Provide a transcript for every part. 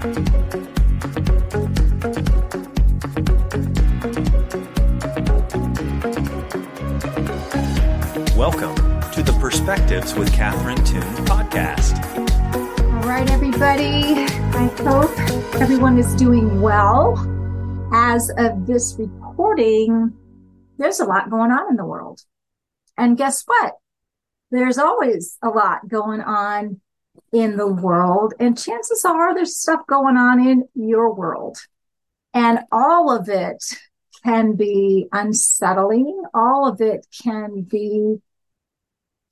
Welcome to the Perspectives with Catherine Toon podcast. All right, everybody. I hope everyone is doing well. As of this recording, there's a lot going on in the world. And guess what? There's always a lot going on in the world. And chances are there's stuff going on in your world. And all of it can be unsettling. All of it can be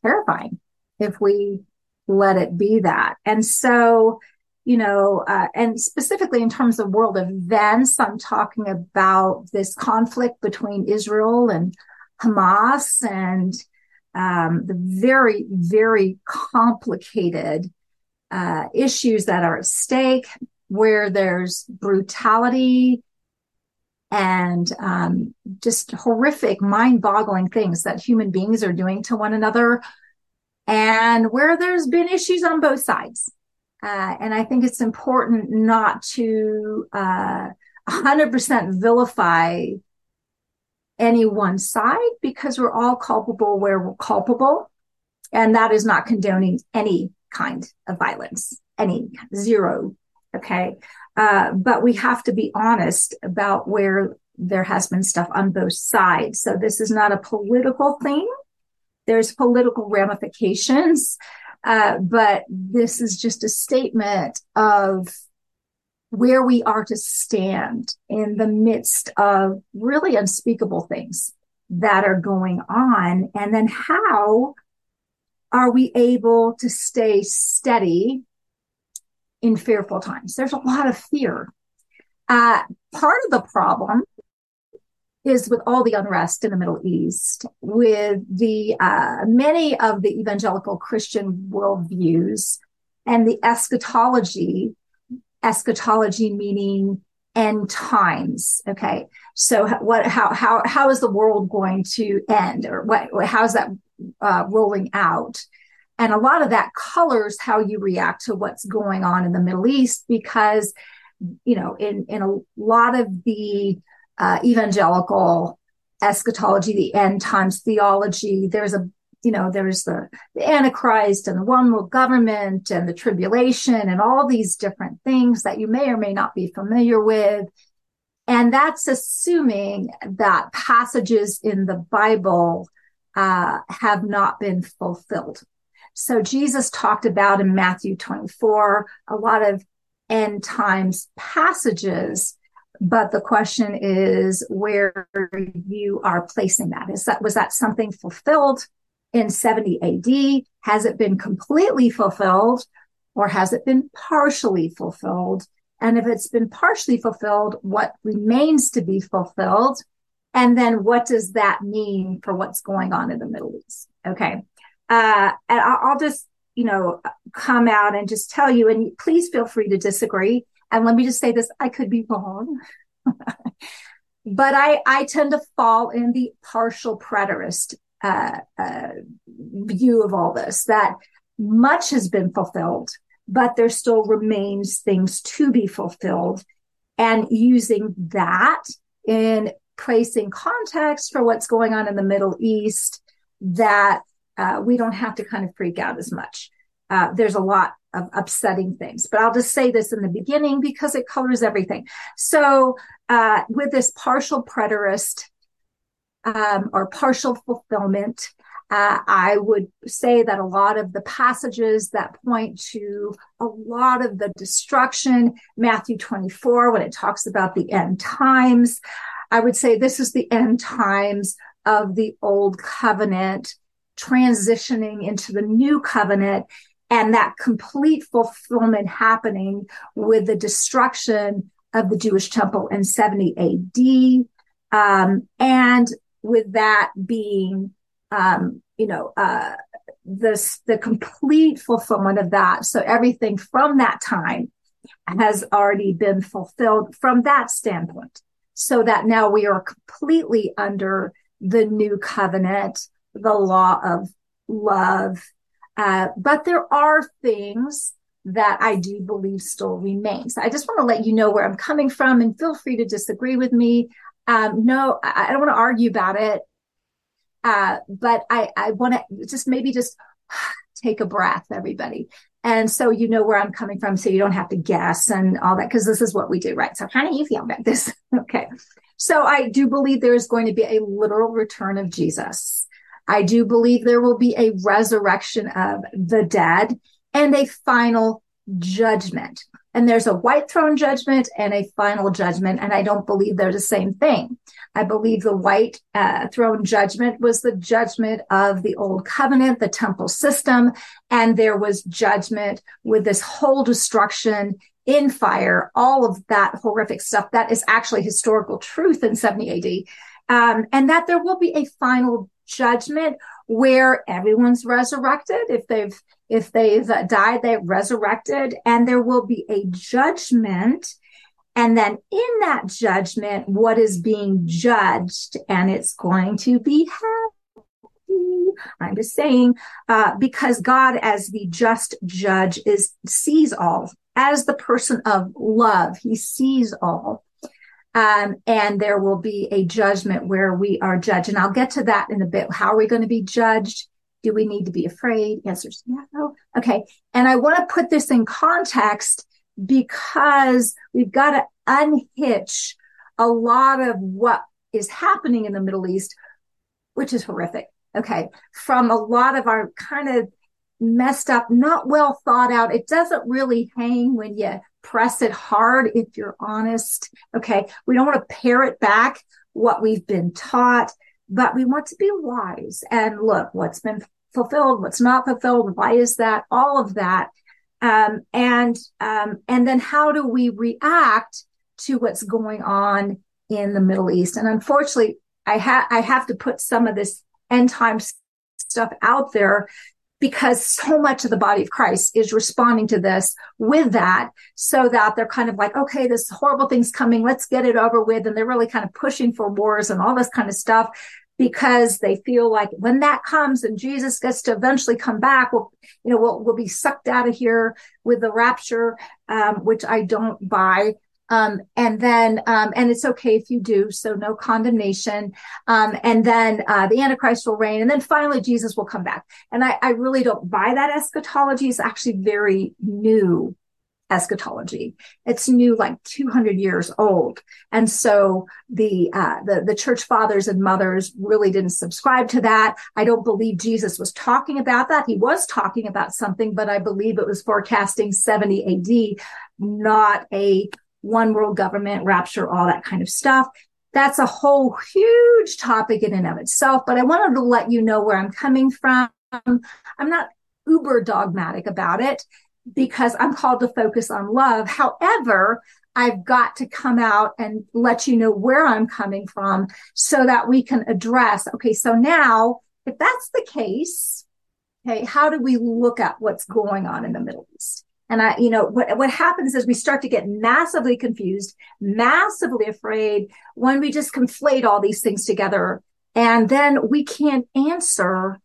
terrifying if we let it be that. And so, you know, uh, and specifically in terms of world events, I'm talking about this conflict between Israel and Hamas and um, the very, very complicated uh, issues that are at stake, where there's brutality and um, just horrific, mind-boggling things that human beings are doing to one another, and where there's been issues on both sides. Uh, and I think it's important not to uh, 100% vilify any one side because we're all culpable where we're culpable. And that is not condoning any kind of violence, any zero. Okay. Uh, but we have to be honest about where there has been stuff on both sides. So this is not a political thing. There's political ramifications. Uh, but this is just a statement of where we are to stand in the midst of really unspeakable things that are going on. And then how are we able to stay steady in fearful times? There's a lot of fear. Uh, part of the problem is with all the unrest in the Middle East, with the uh, many of the evangelical Christian worldviews and the eschatology eschatology meaning end times. Okay. So what, how, how, how is the world going to end or what, how's that uh, rolling out? And a lot of that colors how you react to what's going on in the Middle East because, you know, in, in a lot of the uh, evangelical eschatology, the end times theology, there's a you know, there's the, the Antichrist and the one world government and the tribulation and all these different things that you may or may not be familiar with. And that's assuming that passages in the Bible uh, have not been fulfilled. So Jesus talked about in Matthew 24 a lot of end times passages but the question is where you are placing that. Is that was that something fulfilled in 70 AD? Has it been completely fulfilled or has it been partially fulfilled? And if it's been partially fulfilled, what remains to be fulfilled? And then what does that mean for what's going on in the Middle East? Okay. Uh, and I'll just, you know, come out and just tell you, and please feel free to disagree. And let me just say this, I could be wrong. but I, I tend to fall in the partial preterist uh, uh, view of all this that much has been fulfilled, but there still remains things to be fulfilled. And using that in placing context for what's going on in the Middle East, that uh, we don't have to kind of freak out as much. Uh, there's a lot of upsetting things, but I'll just say this in the beginning because it colors everything. So, uh, with this partial preterist um, or partial fulfillment. Uh, I would say that a lot of the passages that point to a lot of the destruction, Matthew 24, when it talks about the end times, I would say this is the end times of the old covenant transitioning into the new covenant and that complete fulfillment happening with the destruction of the Jewish temple in 70 AD. Um, and with that being, um, you know, uh, this, the complete fulfillment of that. So everything from that time has already been fulfilled from that standpoint. So that now we are completely under the new covenant, the law of love. Uh, but there are things that I do believe still remains. I just want to let you know where I'm coming from and feel free to disagree with me. Um, no, I, I don't want to argue about it. Uh, but I, I want to just maybe just take a breath, everybody. And so you know where I'm coming from. So you don't have to guess and all that, because this is what we do, right? So how do you feel about this? okay. So I do believe there is going to be a literal return of Jesus. I do believe there will be a resurrection of the dead and a final judgment. And there's a white throne judgment and a final judgment. And I don't believe they're the same thing. I believe the white uh, throne judgment was the judgment of the old covenant, the temple system. And there was judgment with this whole destruction in fire, all of that horrific stuff. That is actually historical truth in 70 AD. Um, and that there will be a final judgment where everyone's resurrected. If they've, if they've died, they're resurrected and there will be a judgment. And then in that judgment, what is being judged and it's going to be happy. I'm just saying, uh, because God as the just judge is, sees all as the person of love. He sees all. Um, and there will be a judgment where we are judged. And I'll get to that in a bit. How are we going to be judged? Do we need to be afraid? Or no. Okay. And I want to put this in context because we've got to unhitch a lot of what is happening in the Middle East, which is horrific. Okay. From a lot of our kind of messed up, not well thought out. It doesn't really hang when you press it hard if you're honest. Okay. We don't want to parrot back what we've been taught, but we want to be wise and look what's been fulfilled, what's not fulfilled. Why is that? All of that. Um, and, um, and then how do we react to what's going on in the Middle East? And unfortunately, I have, I have to put some of this end time stuff out there because so much of the body of Christ is responding to this with that so that they're kind of like, okay, this horrible thing's coming. Let's get it over with. And they're really kind of pushing for wars and all this kind of stuff because they feel like when that comes and Jesus gets to eventually come back, we'll, you know, we'll, we'll be sucked out of here with the rapture, um, which I don't buy. Um, and then, um, and it's okay if you do, so no condemnation. Um, and then, uh, the Antichrist will reign. And then finally, Jesus will come back. And I, I really don't buy that eschatology. It's actually very new eschatology. It's new, like 200 years old. And so the, uh, the, the church fathers and mothers really didn't subscribe to that. I don't believe Jesus was talking about that. He was talking about something, but I believe it was forecasting 70 AD, not a one world government, rapture, all that kind of stuff. That's a whole huge topic in and of itself, but I wanted to let you know where I'm coming from. I'm not uber dogmatic about it because I'm called to focus on love. However, I've got to come out and let you know where I'm coming from so that we can address, okay, so now if that's the case, okay, how do we look at what's going on in the Middle East? And I, you know, what, what happens is we start to get massively confused, massively afraid when we just conflate all these things together. And then we can't answer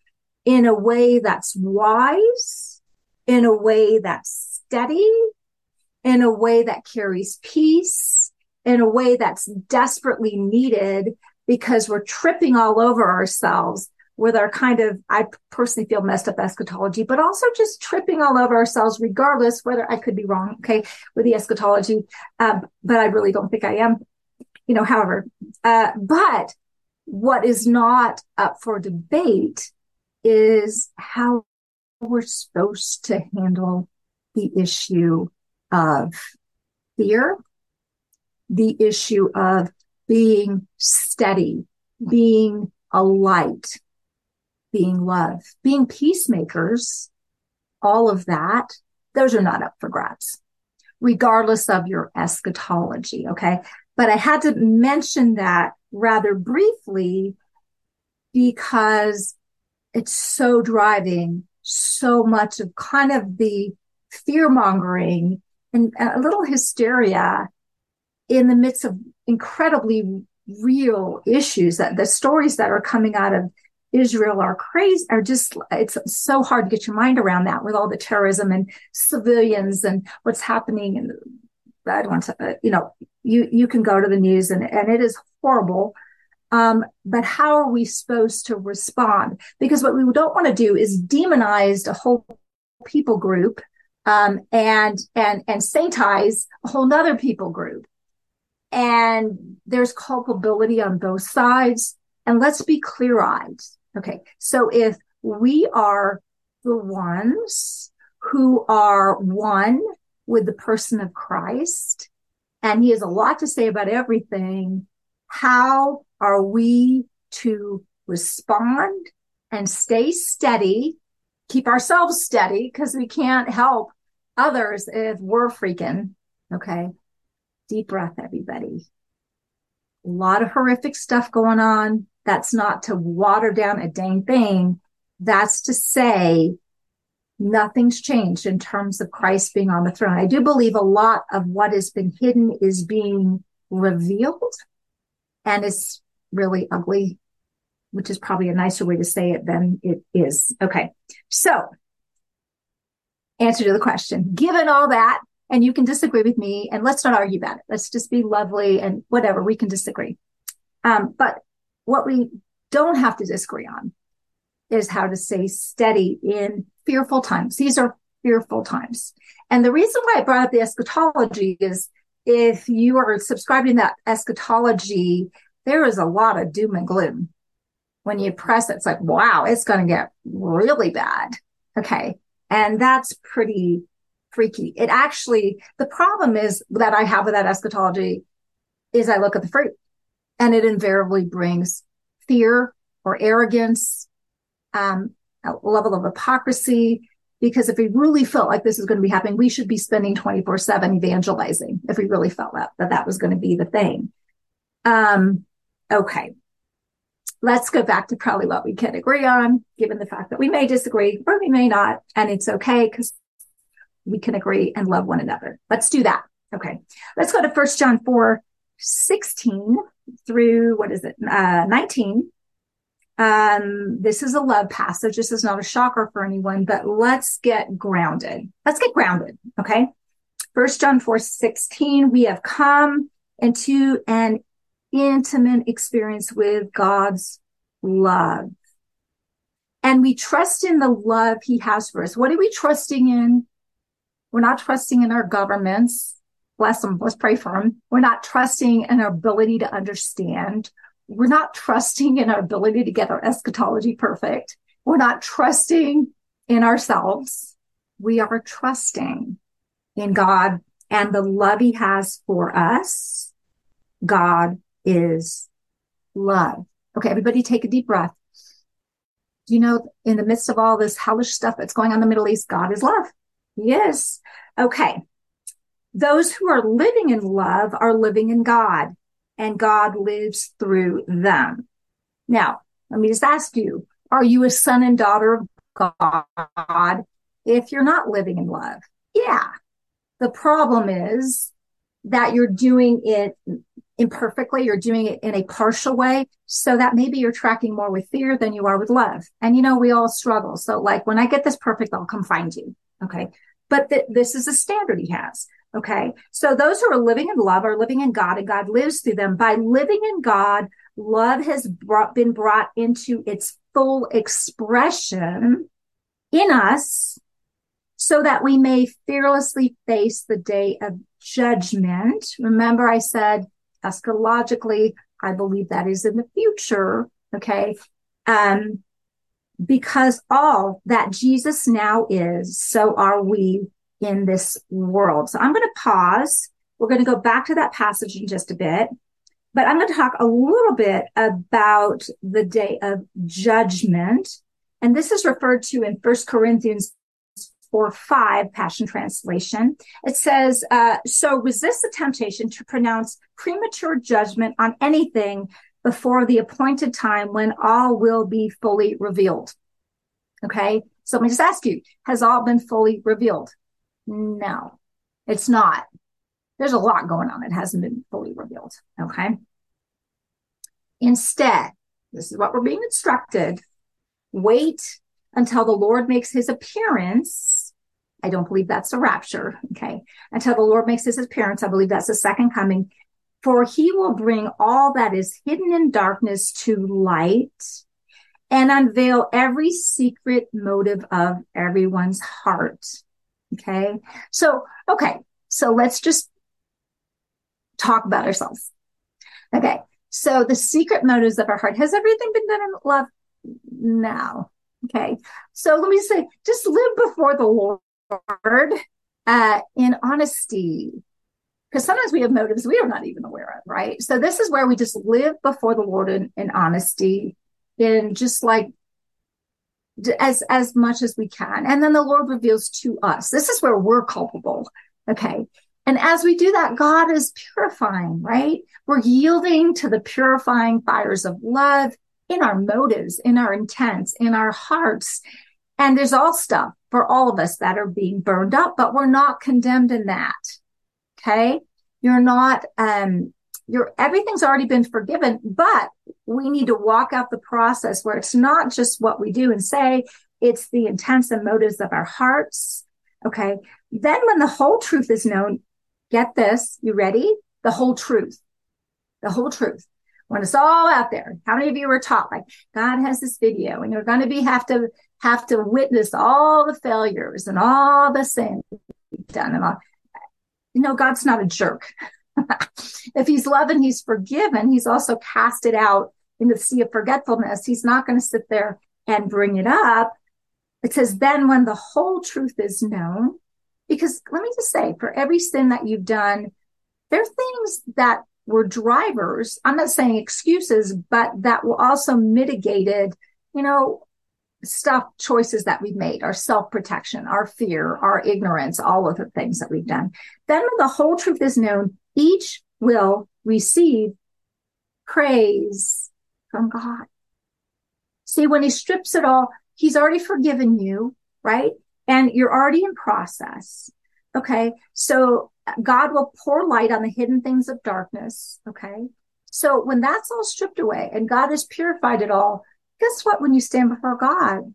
in a way that's wise, in a way that's steady, in a way that carries peace, in a way that's desperately needed because we're tripping all over ourselves with our kind of, I personally feel messed up eschatology, but also just tripping all over ourselves, regardless whether I could be wrong, okay, with the eschatology. Um, but I really don't think I am, you know, however, uh, but what is not up for debate is how we're supposed to handle the issue of fear, the issue of being steady, being a light, being love, being peacemakers, all of that, those are not up for grabs, regardless of your eschatology. Okay. But I had to mention that rather briefly because it's so driving so much of kind of the fear mongering and a little hysteria in the midst of incredibly real issues that the stories that are coming out of Israel are crazy, are just, it's so hard to get your mind around that with all the terrorism and civilians and what's happening. And I don't want to, uh, you know, you, you can go to the news and, and it is horrible. Um, but how are we supposed to respond? Because what we don't want to do is demonize a whole people group, um, and, and, and saintize a whole nother people group. And there's culpability on both sides. And let's be clear eyed. Okay. So if we are the ones who are one with the person of Christ, and he has a lot to say about everything, how are we to respond and stay steady, keep ourselves steady because we can't help others if we're freaking. Okay. Deep breath, everybody. A lot of horrific stuff going on. That's not to water down a dang thing. That's to say nothing's changed in terms of Christ being on the throne. I do believe a lot of what has been hidden is being revealed and it's really ugly, which is probably a nicer way to say it than it is. Okay. So answer to the question, given all that, and you can disagree with me and let's not argue about it. Let's just be lovely and whatever. We can disagree. Um, but what we don't have to disagree on is how to stay steady in fearful times. These are fearful times. And the reason why I brought up the eschatology is if you are subscribing that eschatology, there is a lot of doom and gloom. When you press it, it's like, wow, it's going to get really bad. Okay. And that's pretty freaky. It actually, the problem is that I have with that eschatology is I look at the fruit and it invariably brings fear or arrogance, um, a level of hypocrisy. Because if we really felt like this is going to be happening, we should be spending 24 seven evangelizing if we really felt that, that that was going to be the thing. Um, okay. Let's go back to probably what we can agree on, given the fact that we may disagree or we may not. And it's okay because we can agree and love one another. Let's do that. Okay. Let's go to first John 4, 16 through what is it? Uh, 19. Um, this is a love passage. This is not a shocker for anyone, but let's get grounded. Let's get grounded. Okay. First John 4, 16. We have come into an intimate experience with God's love. And we trust in the love he has for us. What are we trusting in? We're not trusting in our governments. Bless them. Let's pray for them. We're not trusting in our ability to understand. We're not trusting in our ability to get our eschatology perfect. We're not trusting in ourselves. We are trusting in God and the love he has for us. God is love. Okay. Everybody take a deep breath. You know in the midst of all this hellish stuff that's going on in the Middle East, God is love. Yes. Okay. Those who are living in love are living in God and God lives through them. Now, let me just ask you, are you a son and daughter of God if you're not living in love? Yeah. The problem is that you're doing it imperfectly. You're doing it in a partial way so that maybe you're tracking more with fear than you are with love. And you know, we all struggle. So like when I get this perfect, I'll come find you. Okay. But th- this is a standard he has. Okay. So those who are living in love are living in God and God lives through them. By living in God, love has brought, been brought into its full expression in us so that we may fearlessly face the day of judgment. Remember I said eschatologically, I believe that is in the future. Okay. Um, because all that Jesus now is, so are we in this world. So I'm going to pause. We're going to go back to that passage in just a bit, but I'm going to talk a little bit about the day of judgment. And this is referred to in First Corinthians 4 5 Passion Translation. It says, uh, so resist the temptation to pronounce premature judgment on anything before the appointed time when all will be fully revealed. Okay. So let me just ask you, has all been fully revealed? No, it's not. There's a lot going on. It hasn't been fully revealed. Okay. Instead, this is what we're being instructed. wait until the Lord makes his appearance. I don't believe that's a rapture. Okay. Until the Lord makes his appearance. I believe that's the second coming. For he will bring all that is hidden in darkness to light and unveil every secret motive of everyone's heart. Okay. So, okay. So let's just talk about ourselves. Okay. So the secret motives of our heart. Has everything been done in love? No. Okay. So let me say, just live before the Lord, uh, in honesty. Because sometimes we have motives we are not even aware of, right? So this is where we just live before the Lord in, in honesty, in just like as as much as we can. And then the lord reveals to us. This is where we're culpable okay? And as we do that god is purifying right? We're yielding to the purifying fires of love in our motives in our intents in our hearts. And there's all stuff for all of us that are being burned up but we're not condemned in that okay? You're not um your everything's already been forgiven, but we need to walk out the process where it's not just what we do and say, it's the intents and motives of our hearts. Okay. Then when the whole truth is known, get this, you ready? The whole truth. The whole truth. When it's all out there, how many of you were taught like God has this video and you're going to be have to have to witness all the failures and all the sin done and all. You know, God's not a jerk. if he's loving, he's forgiven, he's also cast it out in the sea of forgetfulness. He's not going to sit there and bring it up. It says, then when the whole truth is known, because let me just say, for every sin that you've done, there are things that were drivers. I'm not saying excuses, but that were also mitigated, you know, stuff choices that we've made, our self-protection, our fear, our ignorance, all of the things that we've done. Then when the whole truth is known, each will receive praise from God. See, when he strips it all, he's already forgiven you, right? And you're already in process. Okay. So God will pour light on the hidden things of darkness. Okay. So when that's all stripped away and God has purified it all, guess what? When you stand before God,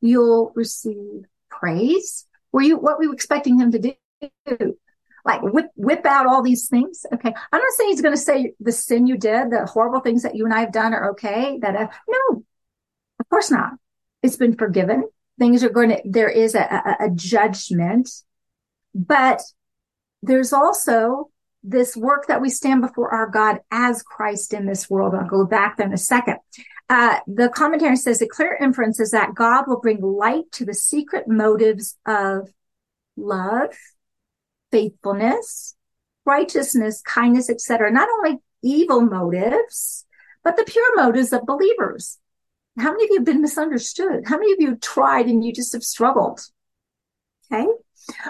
you'll receive praise. Were you, what were you expecting him to do? Like whip, whip out all these things. Okay. I'm not saying he's going to say the sin you did, the horrible things that you and I have done are okay. That, uh, no, of course not. It's been forgiven. Things are going to, there is a, a, a judgment, but there's also this work that we stand before our God as Christ in this world. I'll go back there in a second. Uh, the commentary says the clear inference is that God will bring light to the secret motives of love, faithfulness, righteousness, kindness, etc. Not only evil motives, but the pure motives of believers. How many of you have been misunderstood? How many of you tried and you just have struggled? Okay.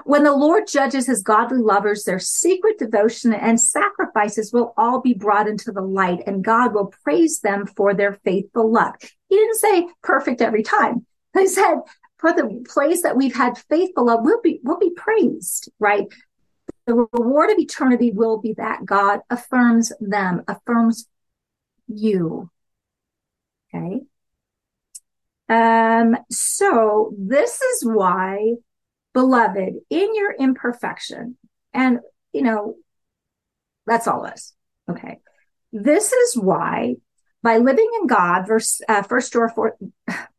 When the Lord judges his godly lovers, their secret devotion and sacrifices will all be brought into the light and God will praise them for their faithful love. He didn't say perfect every time. He said for the place that we've had faithful love, we'll be, we'll be praised, right? The reward of eternity will be that God affirms them, affirms you. Okay. Um, so this is why, beloved, in your imperfection, and you know, that's all us. Okay. This is why by living in God, verse uh, First John four,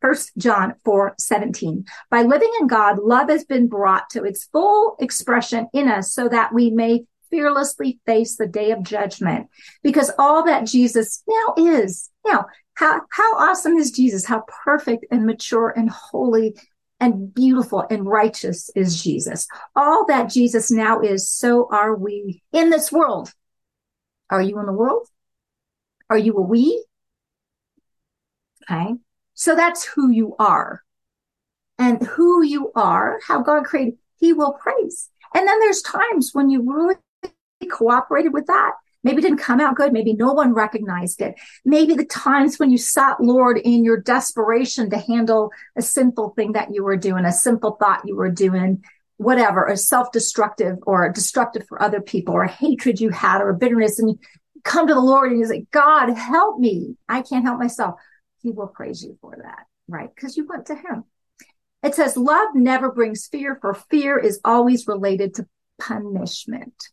First John four seventeen. By living in God, love has been brought to its full expression in us, so that we may fearlessly face the day of judgment. Because all that Jesus now is, now, how how awesome is Jesus? How perfect and mature and holy and beautiful and righteous is Jesus. All that Jesus now is, so are we in this world. Are you in the world? Are you a we? Okay. So that's who you are. And who you are, how God created, he will praise. And then there's times when you really cooperated with that. Maybe didn't come out good. Maybe no one recognized it. Maybe the times when you sought Lord in your desperation to handle a sinful thing that you were doing, a simple thought you were doing, whatever, a self-destructive or destructive for other people or a hatred you had or a bitterness and you come to the Lord and you say, God, help me. I can't help myself he will praise you for that. right? Because you went to him. It says, love never brings fear, for fear is always related to punishment.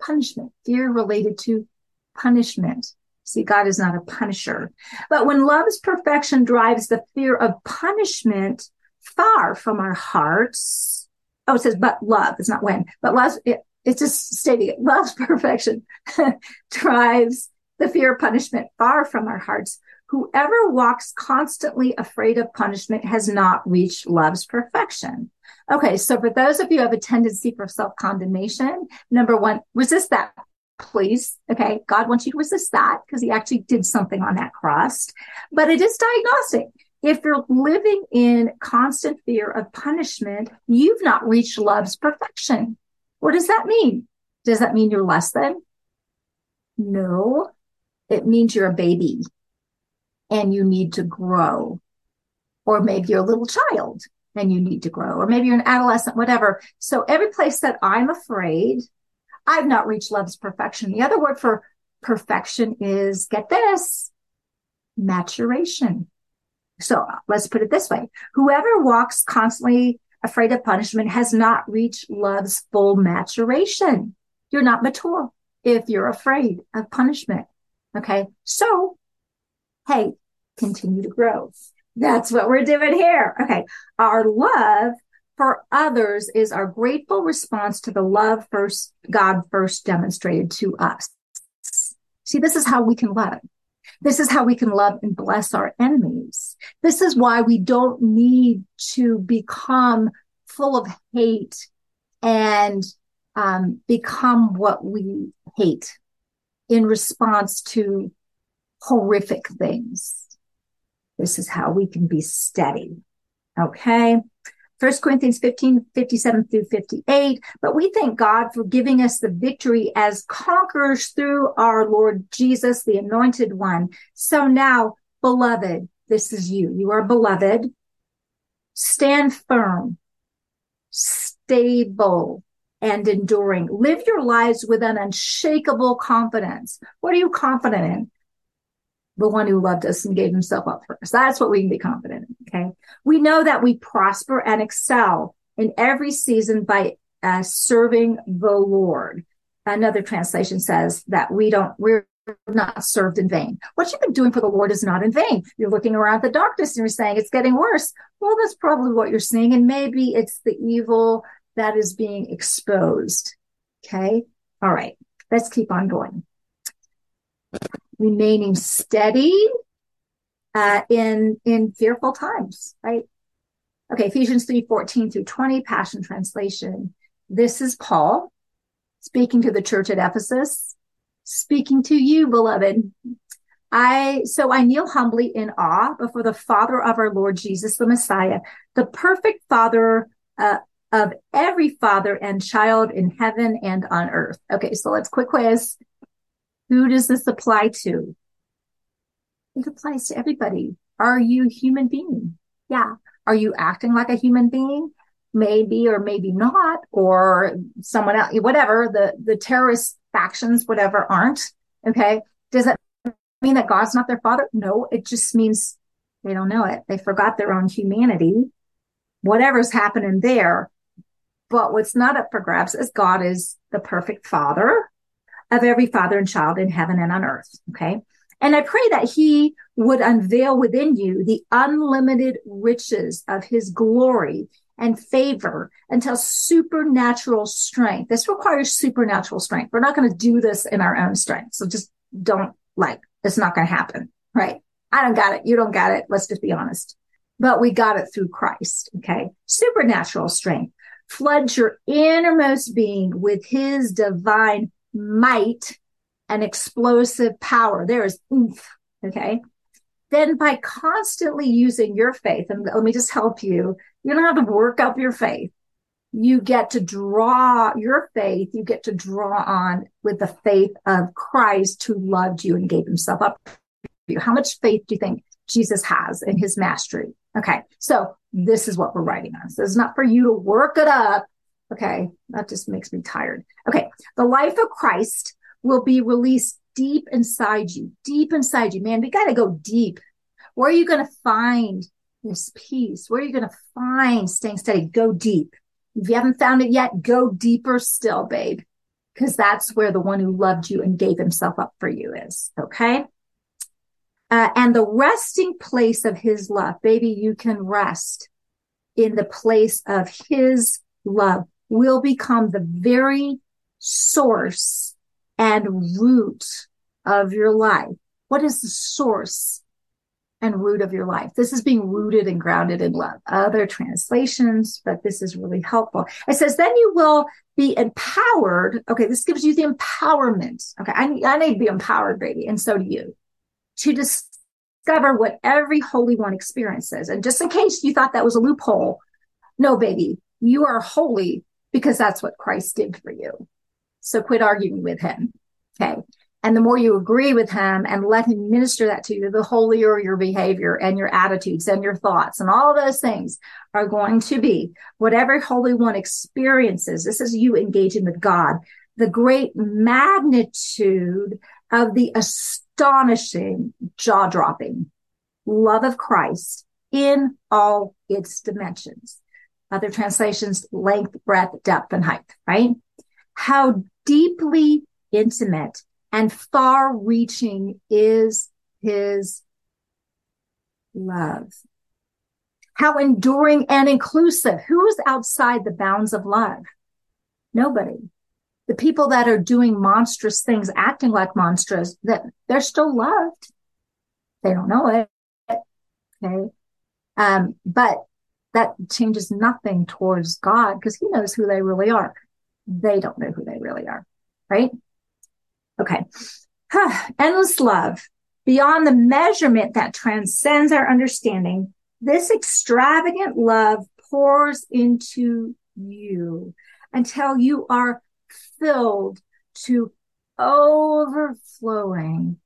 Punishment, fear related to punishment. See, God is not a punisher. But when love's perfection drives the fear of punishment far from our hearts, oh, it says, but love, it's not when, but love, it, it's just stating it. Love's perfection drives the fear of punishment far from our hearts. Whoever walks constantly afraid of punishment has not reached love's perfection. Okay. So for those of you who have a tendency for self-condemnation, number one, resist that, please. Okay. God wants you to resist that because he actually did something on that cross, but it is diagnostic. If you're living in constant fear of punishment, you've not reached love's perfection. What does that mean? Does that mean you're less than? No, it means you're a baby and you need to grow. Or maybe you're a little child and you need to grow. Or maybe you're an adolescent, whatever. So every place that I'm afraid, I've not reached love's perfection. The other word for perfection is get this maturation. So let's put it this way. Whoever walks constantly afraid of punishment has not reached love's full maturation. You're not mature if you're afraid of punishment. Okay. So, hey, continue to grow. That's what we're doing here. Okay. Our love for others is our grateful response to the love first God first demonstrated to us. See, this is how we can love. This is how we can love and bless our enemies. This is why we don't need to become full of hate and um, become what we hate in response to horrific things. This is how we can be steady. Okay. First Corinthians 15, 57 through 58. But we thank God for giving us the victory as conquerors through our Lord Jesus, the anointed one. So now, beloved, this is you. You are beloved. Stand firm, stable, and enduring. Live your lives with an unshakable confidence. What are you confident in? The one who loved us and gave himself up for us. That's what we can be confident in. Okay. We know that we prosper and excel in every season by uh, serving the Lord. Another translation says that we don't, we're not served in vain. What you've been doing for the Lord is not in vain. You're looking around the darkness and you're saying it's getting worse. Well, that's probably what you're seeing. And maybe it's the evil that is being exposed. Okay. All right. Let's keep on going. Remaining steady uh, in in fearful times, right? Okay, Ephesians 3, 14 through 20, Passion Translation. This is Paul speaking to the church at Ephesus, speaking to you, beloved. I, so I kneel humbly in awe before the Father of our Lord Jesus, the Messiah, the perfect Father uh, of every father and child in heaven and on earth. Okay, so let's quick quiz. Who does this apply to? It applies to everybody. Are you a human being? Yeah. Are you acting like a human being? Maybe or maybe not, or someone else, whatever, the, the terrorist factions, whatever aren't. Okay. Does that mean that God's not their father? No, it just means they don't know it. They forgot their own humanity. Whatever's happening there, but what's not up for grabs is God is the perfect father of every father and child in heaven and on earth. Okay. And I pray that he would unveil within you the unlimited riches of his glory and favor until supernatural strength. This requires supernatural strength. We're not going to do this in our own strength. So just don't like, it's not going to happen. Right. I don't got it. You don't got it. Let's just be honest. But we got it through Christ. Okay. Supernatural strength floods your innermost being with his divine might and explosive power. There is oomph. Okay. Then by constantly using your faith, and let me just help you, you don't have to work up your faith. You get to draw your faith. You get to draw on with the faith of Christ who loved you and gave himself up for you. How much faith do you think Jesus has in his mastery? Okay. So this is what we're writing on. So it's not for you to work it up. Okay. That just makes me tired. Okay. The life of Christ will be released deep inside you, deep inside you. Man, we got to go deep. Where are you going to find this peace. Where are you going to find staying steady? Go deep. If you haven't found it yet, go deeper still, babe, because that's where the one who loved you and gave himself up for you is. Okay. Uh, and the resting place of his love, baby, you can rest in the place of his love will become the very source and root of your life. What is the source and root of your life? This is being rooted and grounded in love. Other translations, but this is really helpful. It says, then you will be empowered. Okay. This gives you the empowerment. Okay. I, I need to be empowered, baby. And so do you to discover what every Holy One experiences. And just in case you thought that was a loophole, no, baby, you are holy because that's what Christ did for you. So quit arguing with him. Okay. And the more you agree with him and let him minister that to you, the holier your behavior and your attitudes and your thoughts and all those things are going to be. Whatever Holy One experiences, this is you engaging with God, the great magnitude of the astonishing, jaw dropping love of Christ in all its dimensions. Other translations, length, breadth, depth, and height, right? How deeply intimate and far reaching is his love. How enduring and inclusive. Who is outside the bounds of love? Nobody. The people that are doing monstrous things, acting like monstrous, that they're still loved. They don't know it. Okay. Um, but that changes nothing towards God because he knows who they really are. They don't know who they really are. Right. Okay. Endless love beyond the measurement that transcends our understanding. This extravagant love pours into you until you are filled to overflowing,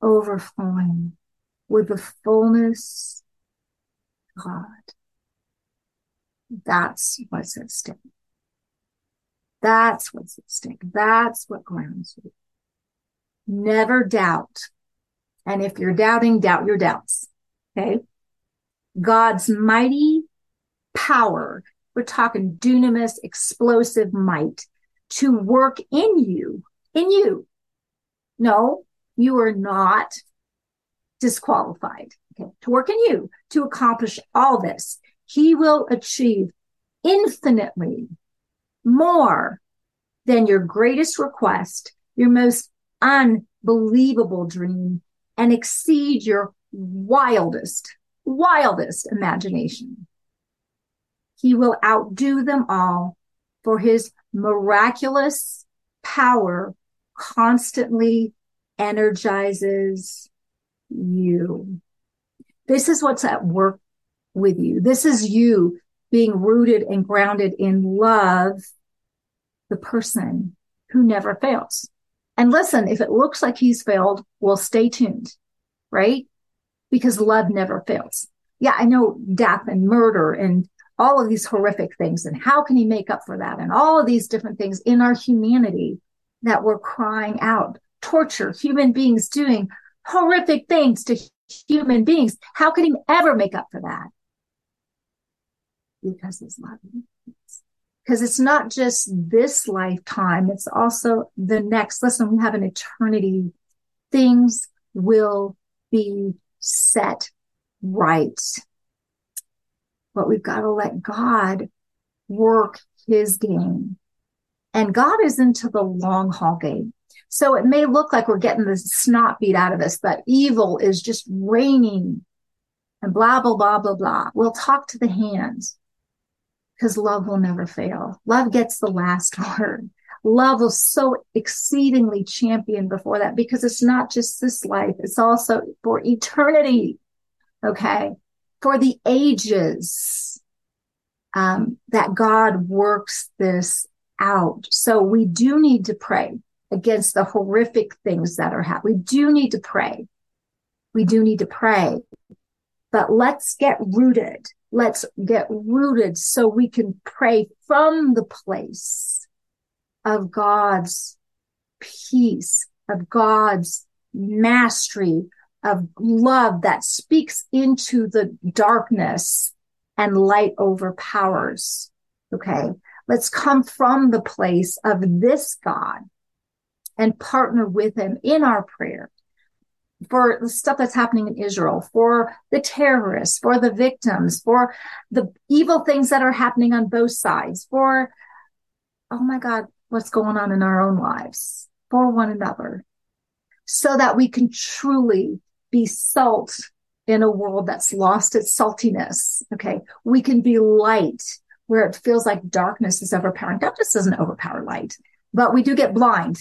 overflowing with the fullness God. That's what's at stake. That's what's at stake. That's what grounds you. Never doubt. And if you're doubting, doubt your doubts. Okay. God's mighty power. We're talking dunamis, explosive might to work in you, in you. No, you are not disqualified. Okay. To work in you to accomplish all this. He will achieve infinitely more than your greatest request, your most unbelievable dream, and exceed your wildest, wildest imagination. He will outdo them all for his miraculous power constantly energizes you. This is what's at work with you. This is you being rooted and grounded in love, the person who never fails. And listen, if it looks like he's failed, well, stay tuned, right? Because love never fails. Yeah, I know death and murder and all of these horrific things. And how can he make up for that? And all of these different things in our humanity that we're crying out. Torture, human beings doing horrific things to human beings. How can he ever make up for that? Because he's loving. Because it's not just this lifetime, it's also the next. Listen, we have an eternity. Things will be set right. But we've got to let God work his game. And God is into the long haul game. So it may look like we're getting the snot beat out of us, but evil is just reigning and blah, blah, blah, blah, blah. We'll talk to the hands because love will never fail. Love gets the last word. Love will so exceedingly champion before that because it's not just this life. It's also for eternity. Okay. For the ages, um, that God works this out. So we do need to pray against the horrific things that are happening. We do need to pray. We do need to pray, but let's get rooted. Let's get rooted so we can pray from the place of God's peace, of God's mastery of love that speaks into the darkness and light overpowers. Okay. Let's come from the place of this God and partner with him in our prayer for the stuff that's happening in Israel, for the terrorists, for the victims, for the evil things that are happening on both sides, for, oh my God, what's going on in our own lives, for one another, so that we can truly be salt in a world that's lost its saltiness. Okay. We can be light where it feels like darkness is overpowering. Darkness doesn't overpower light, but we do get blind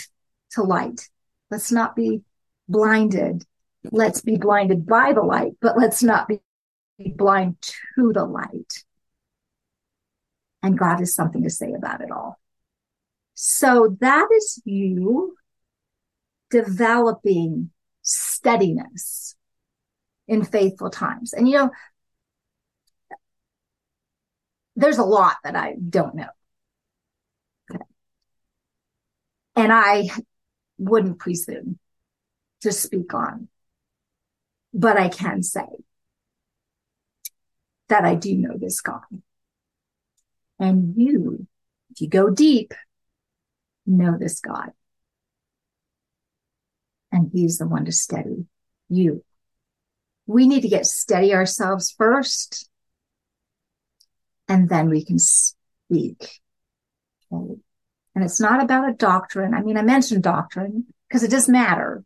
to light. Let's not be blinded. Let's be blinded by the light, but let's not be blind to the light. And God has something to say about it all. So that is you developing steadiness in faithful times. And you know, there's a lot that I don't know. And I wouldn't presume to speak on, but I can say that I do know this God. And you, if you go deep, know this God. And he's the one to steady you. We need to get steady ourselves first, and then we can speak. Okay. And it's not about a doctrine. I mean, I mentioned doctrine because it does matter.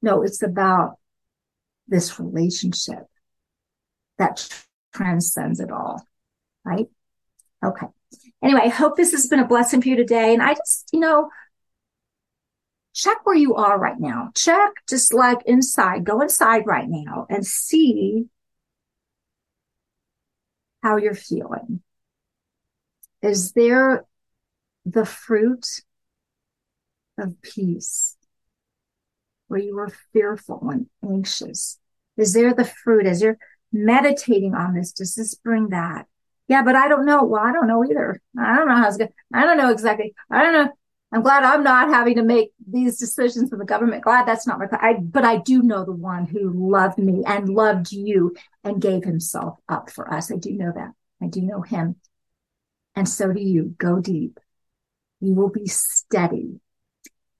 No, it's about this relationship that transcends it all. Right? Okay. Anyway, I hope this has been a blessing for you today. And I just, you know, check where you are right now. Check just like inside, go inside right now and see how you're feeling. Is there the fruit of peace where you were fearful and anxious? Is there the fruit as you're meditating on this? Does this bring that? Yeah, but I don't know. Well, I don't know either. I don't know how it's going. I don't know exactly. I don't know. I'm glad I'm not having to make these decisions for the government. Glad that's not my, I, but I do know the one who loved me and loved you and gave himself up for us. I do know that. I do know him. And so do you. Go deep. You will be steady.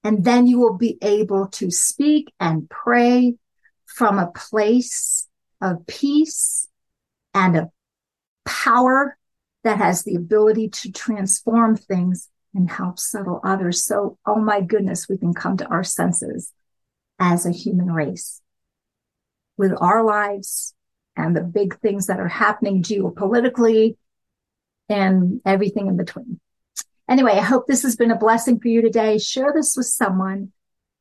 And then you will be able to speak and pray from a place of peace and of power that has the ability to transform things and help settle others. So, oh my goodness, we can come to our senses as a human race with our lives and the big things that are happening geopolitically and everything in between. Anyway, I hope this has been a blessing for you today. Share this with someone.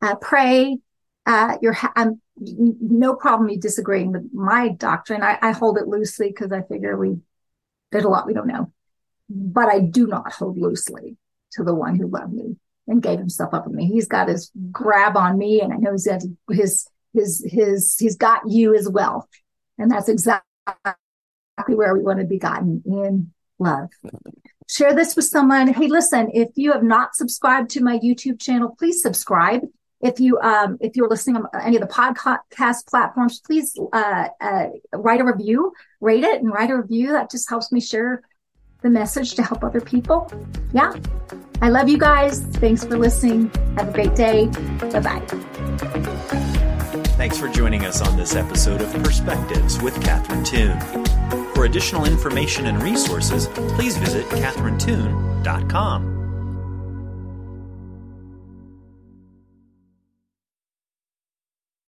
Uh, pray. Uh, you're, ha- I'm no problem you disagreeing with my doctrine. I, I hold it loosely because I figure we, there's a lot we don't know, but I do not hold loosely to the one who loved me and gave himself up for me. He's got his grab on me and I know he's got his, his, his, he's got you as well. And that's exactly where we want to be gotten in love. Share this with someone. Hey, listen, if you have not subscribed to my YouTube channel, please subscribe. If you, um, if you're listening on any of the podcast platforms, please, uh, uh, write a review, rate it and write a review. That just helps me share the message to help other people. Yeah. I love you guys. Thanks for listening. Have a great day. Bye bye. Thanks for joining us on this episode of Perspectives with Catherine Toon. For additional information and resources, please visit catherinetoon.com.